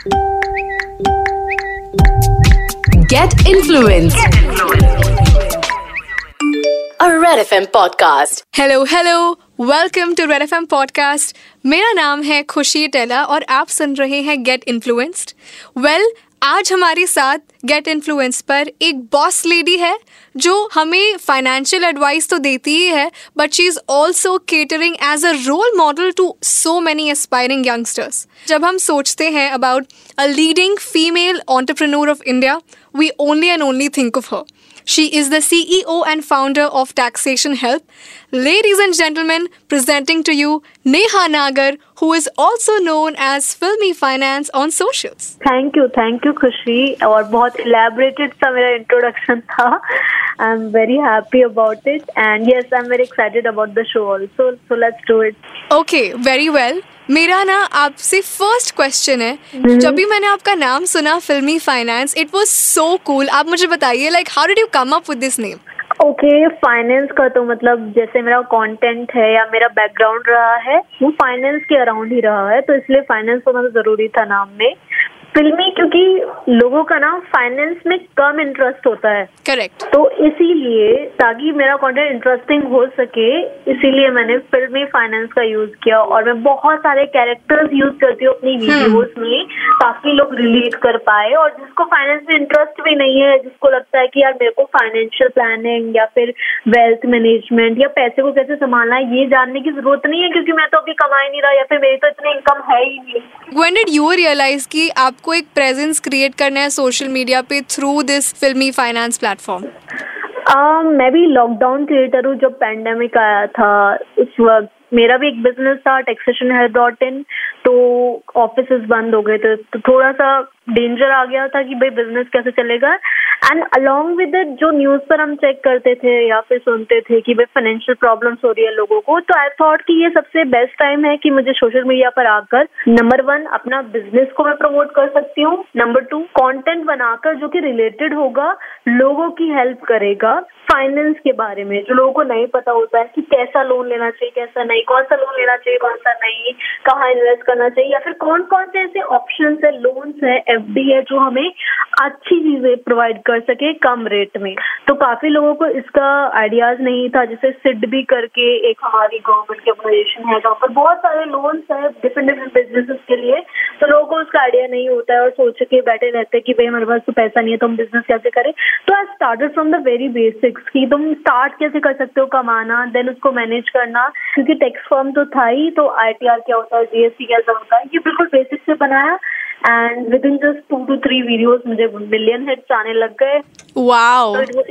Get influence. A Red FM podcast. Hello hello welcome to Red F M podcast मेरा नाम है खुशी टेला और आप सुन रहे हैं गेट इन्फ्लुएंस्ड वेल आज हमारे साथ गेट इन्फ्लुएंस पर एक बॉस लेडी है जो हमें फाइनेंशियल एडवाइस तो देती ही है but she is also catering as a role model to so many aspiring youngsters जब हम सोचते हैं about a leading female entrepreneur of India we only and only think of her She is the CEO and founder of Taxation Help. Ladies and gentlemen, presenting to you Neha Nagar, who is also known as Filmy Finance on socials. Thank you thank you Khushi और बहुत elaborated सा मेरा introduction था I am very happy about it and yes I am very excited about the show also so let's do it Okay, very well. मेरा ना आपसे first question है। जब भी मैंने आपका नाम सुना Filmy Finance it was so cool आप मुझे बताइए like how did you come up with this name okay finance का तो मतलब जैसे मेरा कंटेंट है या मेरा बैकग्राउंड रहा है वो फाइनेंस के अराउंड ही रहा है तो इसलिए फाइनेंस तो ज़रूरी था नाम में। फिल्मी क्योंकि लोगों का ना फाइनेंस में कम इंटरेस्ट होता है। करेक्ट तो इसीलिए ताकि मेरा कंटेंट इंटरेस्टिंग हो सके इसीलिए मैंने फिल्मी फाइनेंस का यूज़ किया। और मैं बहुत सारे कैरेक्टर्स यूज़ करती हूँ अपनी वीडियोस में। ताकि लोग रिलेट कर पाए और जिसको फाइनेंस में इंटरेस्ट भी नहीं है जिसको लगता है कि यार मेरे को फाइनेंशियल प्लानिंग या फिर वेल्थ मैनेजमेंट या पैसे को कैसे संभालना है ये जानने की ज़रूरत नहीं है क्योंकि मैं तो अभी कमा ही नहीं रहा या फिर मेरी तो इतनी इनकम है ही नहीं। When did you realize कि आपको एक प्रेजेंस क्रिएट करना है सोशल मीडिया पे through this Filmy Finance platform मैं भी लॉकडाउन क्रिएटर हूँ जब पैंडेमिक आया था उस वक्त मेरा भी एक बिज़नेस था टेक्सेशन हेल्प डॉट इन तो ऑफ़िस बंद हो गए थे। तो थोड़ा सा डेंजर आ गया था कि भाई बिज़नेस कैसे चलेगा। एंड अलोंग विद इट जो न्यूज़ पर हम चेक करते थे या फिर सुनते थे कि भाई फाइनेंशियल प्रॉब्लम्स हो रही है लोगों को तो आई थॉट कि ये सबसे बेस्ट टाइम है कि मुझे सोशल मीडिया पर आकर नंबर वन अपना बिज़नेस को मैं प्रमोट कर सकती हूँ। नंबर टू कंटेंट बनाकर जो कि रिलेटेड होगा, लोगों की हेल्प करेगा फाइनेंस के बारे में। जो लोगों को नहीं पता होता है कि कैसा लोन लेना चाहिए, कैसा नहीं, कौन सा लोन लेना चाहिए, कौन सा नहीं, कहाँ इन्वेस्ट करना चाहिए, या फिर कौन कौन से ऐसे ऑप्शन है लोन्स है एफडी है, जो हमें अच्छी चीज़ें प्रोवाइड कर सके कम रेट में। तो काफ़ी लोगों को इसका आइडियाज़ नहीं था, जैसे सिड भी करके एक हमारी गवर्नमेंट की ऑर्गेनाइजेशन है, जहाँ पर बहुत सारे लोन्स है डिफरेंट डिफरेंट बिजनेसेस के लिए तो लोगों को उसका आइडिया नहीं होता है और सोच के बैठे रहते हैं कि भाई हमारे पास तो पैसा नहीं है तो हम बिज़नेस कैसे करें? तो I started from the very basics कि तुम स्टार्ट कैसे कर सकते हो कमाना देन उसको मैनेज करना, क्योंकि टैक्स फॉर्म तो था ही तो आईटीआर क्या होता है जीएसटी कैसा होता है, ये बिल्कुल बेसिक से बनाया। And within just two two three videos मुझे मिलियन हिट्स आने लग गए।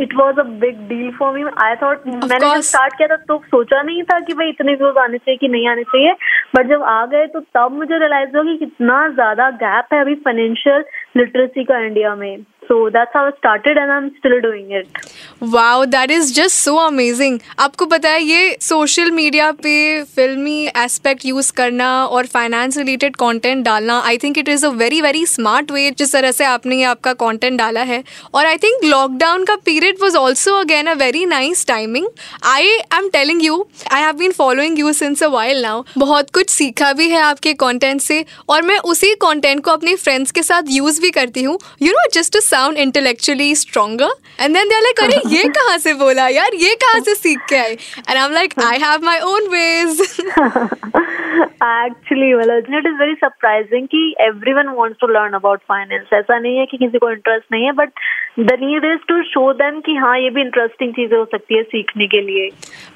It was a big deal for me I thought मैंने जब स्टार्ट किया था तो सोचा नहीं था कि भाई इतने व्यूज़ आने चाहिए कि नहीं आने चाहिए। बट जब आ गए तो तब मुझे रियलाइज़ हुआ कि कितना ज़्यादा गैप है अभी फाइनेंशियल लिटरेसी का इंडिया में so that's how started and I am still doing it wow that is just so amazing आपको पता है, ये सोशल मीडिया पे फिल्मी एस्पेक्ट यूज़ करना और फाइनेंस रिलेटेड कंटेंट डालना I think it is a very very smart way जिस तरह से आपने ये आपका कंटेंट डाला है. और आई थिंक लॉकडाउन का period was also again a very nice timing I am telling you I have been following you since a while now बहुत कुछ सीखा भी है आपके कंटेंट से और मैं उसी कंटेंट को अपने फ्रेंड्स के साथ यूज़ भी करती हूँ। You know just to sound intellectually stronger and then they are like अरे ये कहाँ से बोला यार? ये कहाँ से सीख के आए and I am like I have my own ways actually मतलब इट इज़ वेरी सरप्राइजिंग कि everyone wants to learn about finance ऐसा नहीं है कि किसी को इंटरेस्ट नहीं है but the need is to show them कि हाँ ये भी इंटरेस्टिंग चीज़ें हो सकती है सीखने के लिए।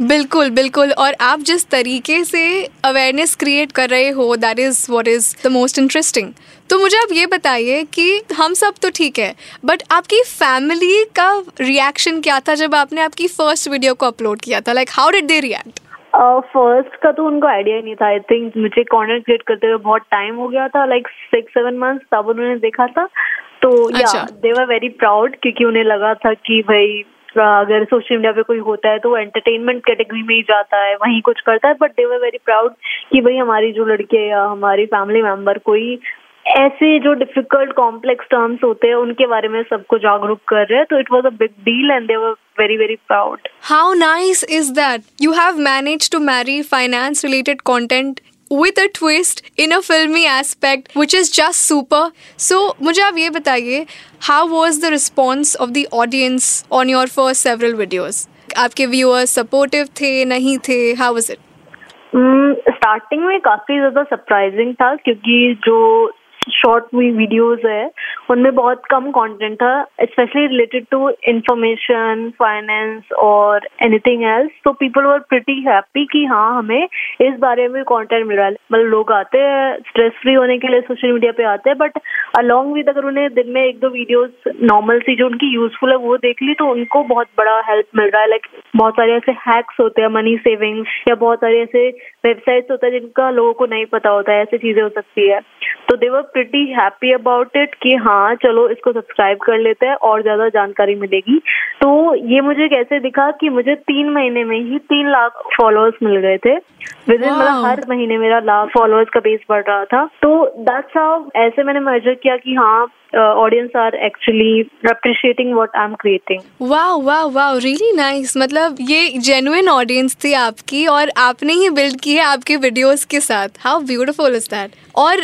बिल्कुल बिल्कुल। और आप जिस तरीके से अवेयरनेस क्रिएट कर रहे हो that is what is the most interesting तो मुझे आप ये बताइए कि हम सब तो ठीक है बट आपकी फैमिली का रिएक्शन क्या था जब आपने आपकी फ़र्स्ट वीडियो को अपलोड किया था? Like how did they react first का तो उनको आइडिया ही नहीं था। आई थिंक मुझे कंटेंट क्रिएट करते हुए बहुत टाइम हो गया था लाइक सिक्स सेवन मंथ्स तब उन्होंने देखा था। तो या। दे वर वेरी प्राउड क्योंकि उन्हें लगा था कि भाई अगर सोशल मीडिया पे कोई होता है तो वो एंटरटेनमेंट कैटेगरी में ही जाता है वहीं कुछ करता है। But they were very proud कि भाई हमारी जो लड़के या हमारी फैमिली मेंबर कोई ऐसे जो डिफ़िकल्ट कॉम्प्लेक्स टर्म्स होते हैं उनके बारे में सबको जागरूक कर रहे हैं तो it was a big deal and they were very very proud how nice is that you have managed to marry finance related content with a twist in a filmy aspect which is just super so मुझे आप ये बताइए how was the response of the audience on your first several videos आपके viewers supportive थे नहीं थे? How was it starting में काफ़ी ज़्यादा सरप्राइजिंग था क्योंकि जो शॉर्ट वीडियोस है, उनमें बहुत कम कंटेंट था specially related to information finance और एनीथिंग एल्स तो पीपल वर प्रिटी हैप्पी कि हाँ हमें इस बारे में कंटेंट मिल रहा है। मतलब लोग आते हैं स्ट्रेस फ्री होने के लिए सोशल मीडिया पे आते हैं बट अलॉन्ग विद अगर उन्हें दिन में एक दो वीडियोस नॉर्मल सी जो उनकी यूजफुल है, वो देख ली तो उनको बहुत बड़ा हेल्प मिल रहा है। लाइक बहुत सारे ऐसे हैक्स होते हैं मनी सेविंग्स या बहुत सारे ऐसे वेबसाइट्स होता है जिनका लोगों को नहीं पता होता है, ऐसी चीज़ें हो सकती है। तो they were pretty happy about it कि हाँ चलो इसको सब्सक्राइब कर लेते हैं और ज़्यादा जानकारी मिलेगी। तो ये मुझे कैसे दिखा कि मुझे तीन महीने में ही तीन लाख फॉलोअर्स मिल गए थे। विद इन मतलब हर महीने मेरा लाख फॉलोअर्स का बेस बढ़ रहा था। तो दैट्स हाउ ऐसे मैंने मेजर किया कि हाँ audience are actually appreciating what I am creating wow wow wow really nice मतलब ये जेन्युइन ऑडियंस थी आपकी और आपने ही बिल्ड की है आपके वीडियोस के साथ. हाउ ब्यूटीफुल इज़ दैट और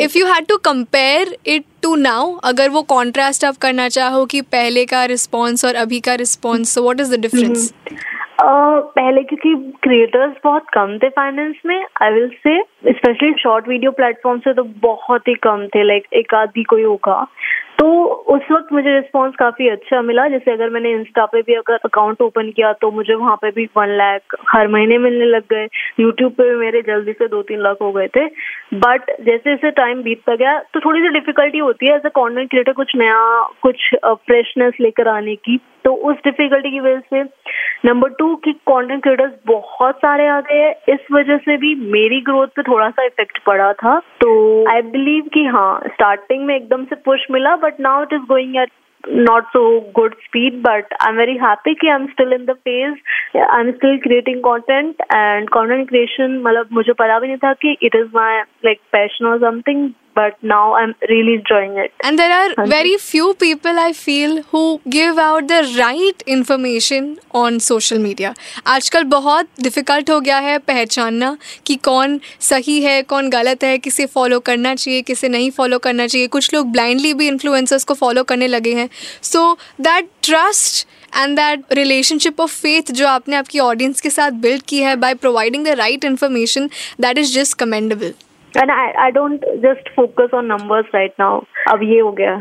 if you had to compare it to now अगर वो कॉन्ट्रास्ट आप करना चाहो कि पहले का रिस्पॉन्स और अभी का रिस्पॉन्स व्हाट इज़ द पहले क्योंकि क्रिएटर्स बहुत कम थे फाइनेंस में I will say specially short video platform से तो बहुत ही कम थे लाइक एक आधी कोई होगा। तो उस वक्त मुझे रिस्पांस काफ़ी अच्छा मिला। जैसे अगर मैंने इंस्टा पे भी अगर अकाउंट ओपन किया तो मुझे वहाँ पे भी वन लाख हर महीने मिलने लग गए। यूट्यूब पे मेरे जल्दी से दो तीन लाख हो गए थे। बट जैसे जैसे टाइम बीतता गया तो थोड़ी सी डिफिकल्टी होती है एज अ कॉन्टेंट क्रिएटर कुछ नया, कुछ फ्रेशनेस लेकर आने की। तो उस डिफिकल्टी की वजह से नंबर टू कि कंटेंट क्रिएटर्स बहुत सारे आ गए। हैं इस वजह से भी मेरी ग्रोथ पे थोड़ा सा इफ़ेक्ट पड़ा था। तो आई बिलीव कि हाँ स्टार्टिंग में एकदम से पुश मिला but but now it is going at not so good speed but i'm very happy i'm still in the phase. I'm still creating content and content creation matlab mujhe pata bhi nahi tha ki it is my like passion or something. But now I'm really enjoying it. And there are very few people I feel who give out the right information on social media. आजकल बहुत difficult हो गया है पहचानना कि कौन सही है कौन गलत है किसे फॉलो करना चाहिए किसे नहीं फॉलो करना चाहिए कुछ लोग ब्लाइंडली भी इन्फ्लुएंसर्स को फॉलो करने लगे हैं so that trust and that relationship of faith जो आपने आपकी ऑडियंस के साथ बिल्ड की है by providing the right information that is just commendable and I, I don't just focus on numbers right now. अब ये हो गया।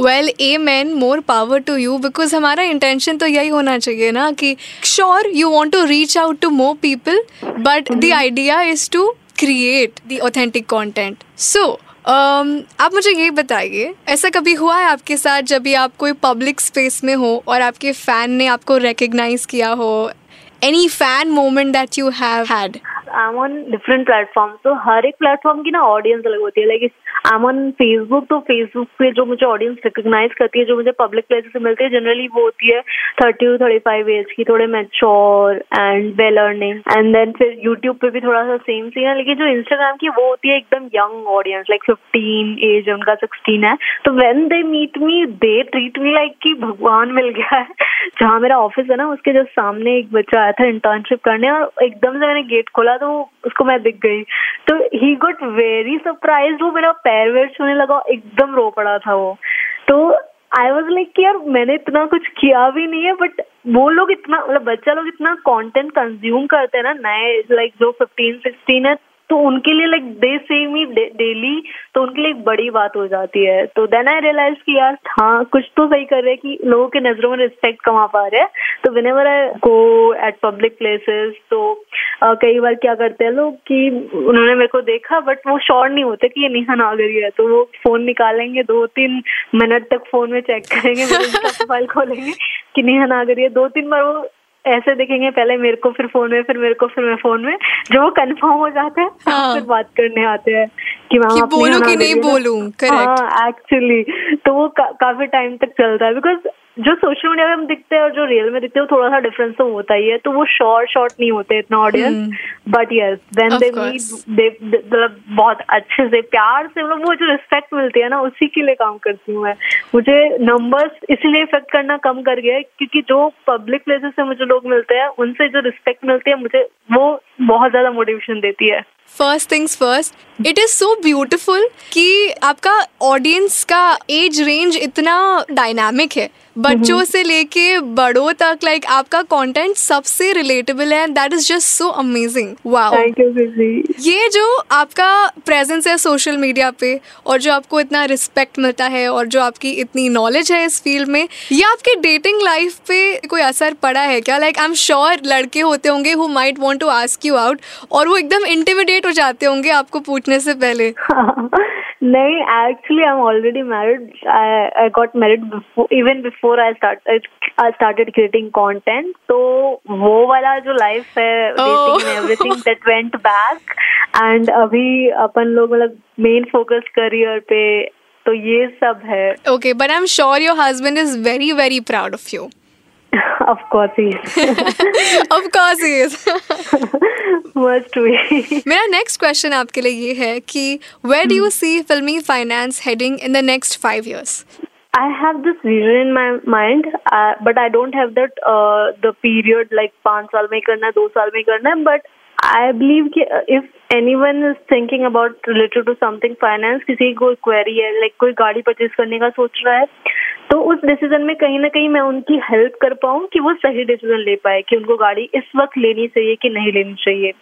Well a man more power to you because हमारा इंटेंशन तो यही होना चाहिए ना कि sure you want to reach out to more people but the idea is to create the authentic content so आप मुझे ये बताइए ऐसा कभी हुआ है आपके साथ जब भी आप कोई पब्लिक स्पेस में हो और आपके फ़ैन ने आपको रिकग्नाइज किया हो? Any fan moment that you have had I am on different platform तो हर एक प्लेटफॉर्म की ना ऑडियंस अलग होती है. Like I am on Facebook तो फेसबुक पे जो मुझे ऑडियंस रिकोगनाइज करती है, जो मुझे पब्लिक प्लेसेस से मिलती है जनरली वो होती है thirty to thirty five age की, थोड़े mature and well earning and then फिर यूट्यूब पे भी थोड़ा सा सेम सी है, लेकिन जो इंस्टाग्राम की वो होती है एकदम young audience like fifteen age उनका सिक्सटीन है. तो when they meet me they treat me like कि भगवान मिल गया है. जहाँ मेरा ऑफ़िस है ना, उसके जो सामने एक बच्चा आया था इंटर्नशिप करने और एकदम से मैंने गेट खोला तो उसको मैं दिख गई। तो ही गुट वेरी सरप्राइज़ वो मेरा पैर वेर छूने लगा, एकदम रो पड़ा था वो। तो आई वॉज़ लाइक कि यार मैंने इतना कुछ किया भी नहीं है बट वो लोग इतना मतलब बच्चा लोग इतना कंटेंट कंज्यूम करते हैं ना, नए लाइक जो फिफ्टीन सिक्सटीन है तो उनके लिए लाइक दे से मी डेली तो उनके लिए एक बड़ी बात हो जाती है। तो देन आई रियलाइज़ कि यार हाँ कुछ तो सही कर रहे हैं कि लोगों के नज़रों में रिस्पेक्ट कमा पा रहे हैं। तो whenever I go at public places तो uh, कई बार क्या करते हैं लोग कि उन्होंने मेरे को देखा बट वो श्योर नहीं होते कि ये निहा नागरी है। तो वो फ़ोन निकालेंगे दो तीन मिनट तक फ़ोन में चेक करेंगे प्रोफ़ाइल खोलेंगे कि निहा नागरी है। दो तीन बार वो ऐसे देखेंगे पहले मेरे को फिर फ़ोन में फिर मेरे को फिर मैं फ़ोन में। जो वो कंफर्म हो जाता है हाँ. फिर बात करने आते हैं कि मैम बोलूँ कि नहीं बोलूँ हाँ एक्चुअली तो वो का, काफ़ी टाइम तक चलता है। बिकॉज़ जो सोशल मीडिया में हम दिखते हैं और जो रियल में दिखते हैं थोड़ा सा डिफरेंस तो होता ही है। तो वो शॉर्ट शॉर्ट नहीं होते इतना audience but yes when they मतलब बहुत अच्छे से प्यार से मतलब वो जो रिस्पेक्ट मिलती है ना उसी के लिए काम करती हूँ मैं। मुझे नंबर्स इसलिए इफ़ेक्ट करना कम कर गया है क्योंकि जो पब्लिक प्लेसेस से मुझे लोग मिलते हैं उनसे जो रिस्पेक्ट मिलती है मुझे वो बहुत ज़्यादा मोटिवेशन देती है। First things first it is so beautiful कि आपका ऑडियंस का एज रेंज इतना डायनामिक है। बच्चों से लेके बड़ों तक लाइक like, आपका कंटेंट सबसे रिलेटेबल है that is just so amazing wow thank you जो आपका प्रेजेंस है सोशल मीडिया पे और जो आपको इतना रिस्पेक्ट मिलता है और जो आपकी इतनी नॉलेज है इस फ़ील्ड में ये आपके डेटिंग लाइफ पे कोई असर पड़ा है क्या? लाइक आई एम श्योर लड़के होते होंगे who might want to ask you out और वो एकदम इंटिमिडेट हो जाते होंगे आपको पूछने से पहले। नहीं actually I am already married I got married even before I start I started creating content तो वो वाला जो लाइफ है everything that went back and अभी अपन लोग मतलब मेन फोकस करियर पे तो ये सब है। Okay but I am sure your husband is very very proud of you of course he is. of course he is. Must be. मेरा नेक्स्ट क्वेश्चन आपके लिए ये है कि where do you see filmy finance heading in the next five years I have this vision in my mind, uh, but I don't have that uh, the period like पाँच साल में करना है दो साल में करना है but I believe कि if anyone is thinking about related to something finance किसी को query है like कोई गाड़ी purchase करने का सोच रहा है तो उस डिसीज़न में कहीं ना कहीं मैं उनकी हेल्प कर पाऊँ कि वो सही डिसीज़न ले पाए कि उनको गाड़ी इस वक्त लेनी चाहिए कि नहीं लेनी चाहिए।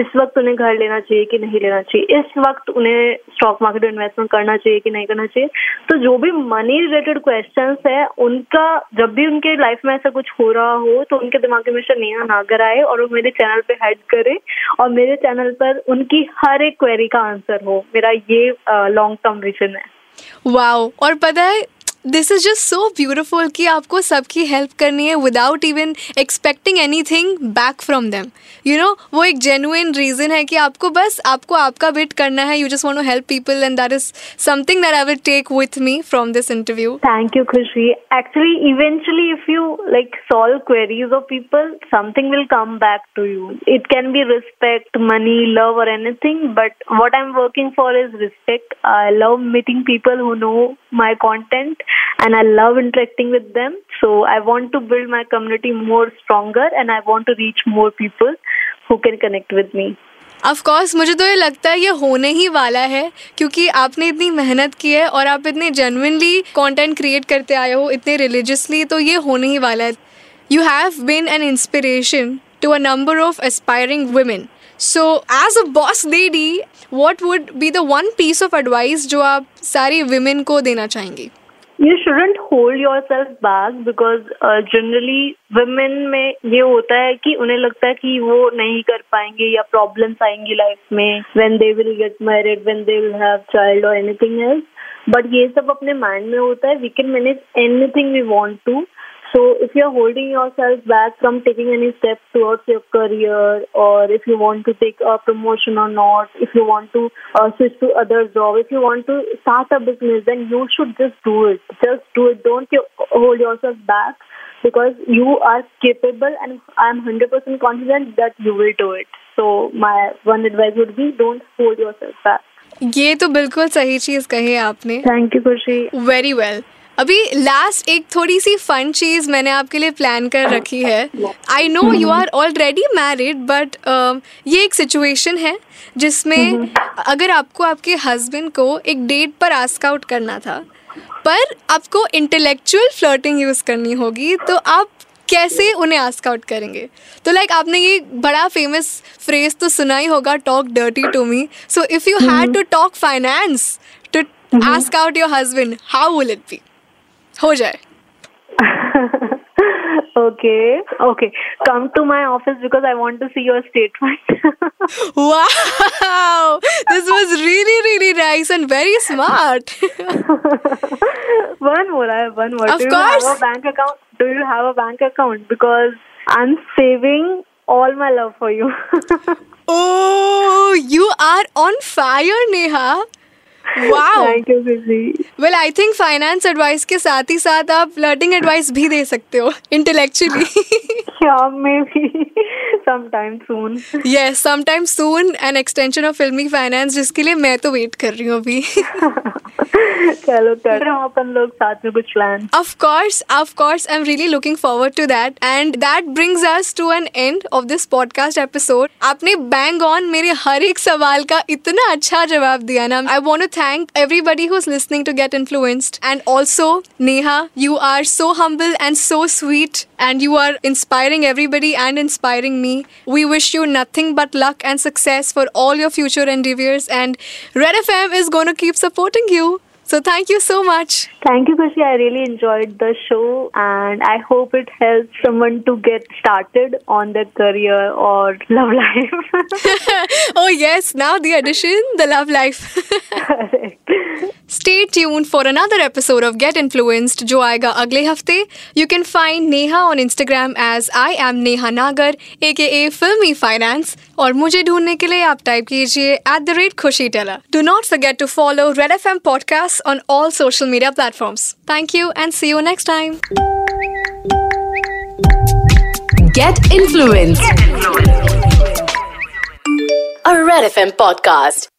इस वक्त उन्हें घर लेना चाहिए कि नहीं लेना चाहिए। इस वक्त उन्हें स्टॉक मार्केट में इन्वेस्टमेंट करना चाहिए कि नहीं करना चाहिए। तो जो भी मनी रिलेटेड क्वेश्चन है, उनका जब भी उनके लाइफ में ऐसा कुछ हो रहा हो तो उनके दिमाग में हमेशा नेहा नागर आए और वो मेरे चैनल पे हेड करे और मेरे चैनल पर उनकी हर एक क्वेरी का आंसर हो। मेरा ये लॉन्ग टर्म विजन है। वाओ और पता है this is just so beautiful कि आपको सबकी हेल्प करनी है without even expecting anything back from them you know वो एक जेनुइन रीजन है कि आपको बस आपको आपका बिट करना है you just want to help people and that is something that I will take with me from this interview thank you Khushi actually eventually if you like solve queries of people something will come back to you it can be respect money love और anything but what I am working for is respect I love meeting people who know my content and I love interacting with them. So I want to build my community more stronger and I want to reach more people who can connect with me. Of course मुझे तो ये लगता है ये होने ही वाला है, क्योंकि आपने इतनी मेहनत की है और आप इतने जेनुइनली कंटेंट क्रिएट करते आए हो, इतने रिलीजियसली तो ये होने ही वाला है you have been an inspiration to a number of aspiring women so as a boss lady what would be the one piece of advice जो आप सारी वुमेन को देना चाहेंगी you shouldn't hold yourself back because generally women में ये होता है कि उन्हें लगता है कि वो नहीं कर पाएँगे या प्रॉब्लम्स आएँगी लाइफ में when they will get married when they will have child और एनीथिंग एल्स बट ये सब अपने माइंड में होता है we can manage anything we want to So if you're holding yourself back from taking any steps towards your career or if you want to take a promotion or not, if you want to uh, switch to other job, if you want to start a business, then you should just do it. Just do it. Don't you hold yourself back because you are capable and I'm 100% confident that you will do it. So my one advice would be don't hold yourself back. ये तो बिल्कुल सही चीज कही आपने thank you Khushi very well अभी last एक थोड़ी सी फन चीज़ मैंने आपके लिए प्लान कर रखी है। I know you are already married but ये एक सिचुएशन है जिसमें अगर आपको आपके हस्बैंड को एक डेट पर आस्क आउट करना था पर आपको इंटेलेक्चुअल फ्लर्टिंग यूज़ करनी होगी तो आप कैसे उन्हें आस्क आउट करेंगे? तो लाइक like, आपने ये बड़ा फ़ेमस फ्रेज तो सुना ही होगा talk dirty to me so if you had to talk finance to ask out your husband how will it be हो जाए okay okay come to my office because i want to see your statement wow this was really really nice and very smart one more i have one more of do course you have a bank account do you have a bank account because i'm saving all my love for you oh you are on fire neha Wow. Thank you Khushi Well I think finance advice के साथ ही साथ आप learning advice भी दे सकते हो intellectually Yeah, maybe. Sometime soon. Yes sometime soon an extension of filmy finance जिसके लिए मैं तो वेट कर रही हूँ अभी. चलो कर रहे अपन लोग साथ में कुछ plan Of course, of course, I'm really looking forward to that. And that brings us to an end of this podcast episode. आपने bang on मेरे हर एक सवाल का इतना अच्छा जवाब दिया ना. Want to thank everybody who's listening to Get Influenced. And also, Neha, you are so humble and so sweet. And you are inspiring everybody and inspiring me. We wish you nothing but luck and success for all your future endeavors. And Red FM is going to keep supporting you. So thank you so much. Thank you, Kushi. I really enjoyed the show and I hope it helps someone to get started on their career or love life. oh, yes, now the addition, the love life. Stay tuned for another episode of Get Influenced, जो आएगा अगले हफ़्ते. You can find Neha on Instagram as I am Neha Nagar, aka Filmy Finance. और मुझे ढूँढने के लिए आप टाइप कीजिए at the rate Khushi Taylor. Do not forget to follow Red FM podcasts on all social media platforms. Thank you and see you next time. Get influenced. A Red FM podcast.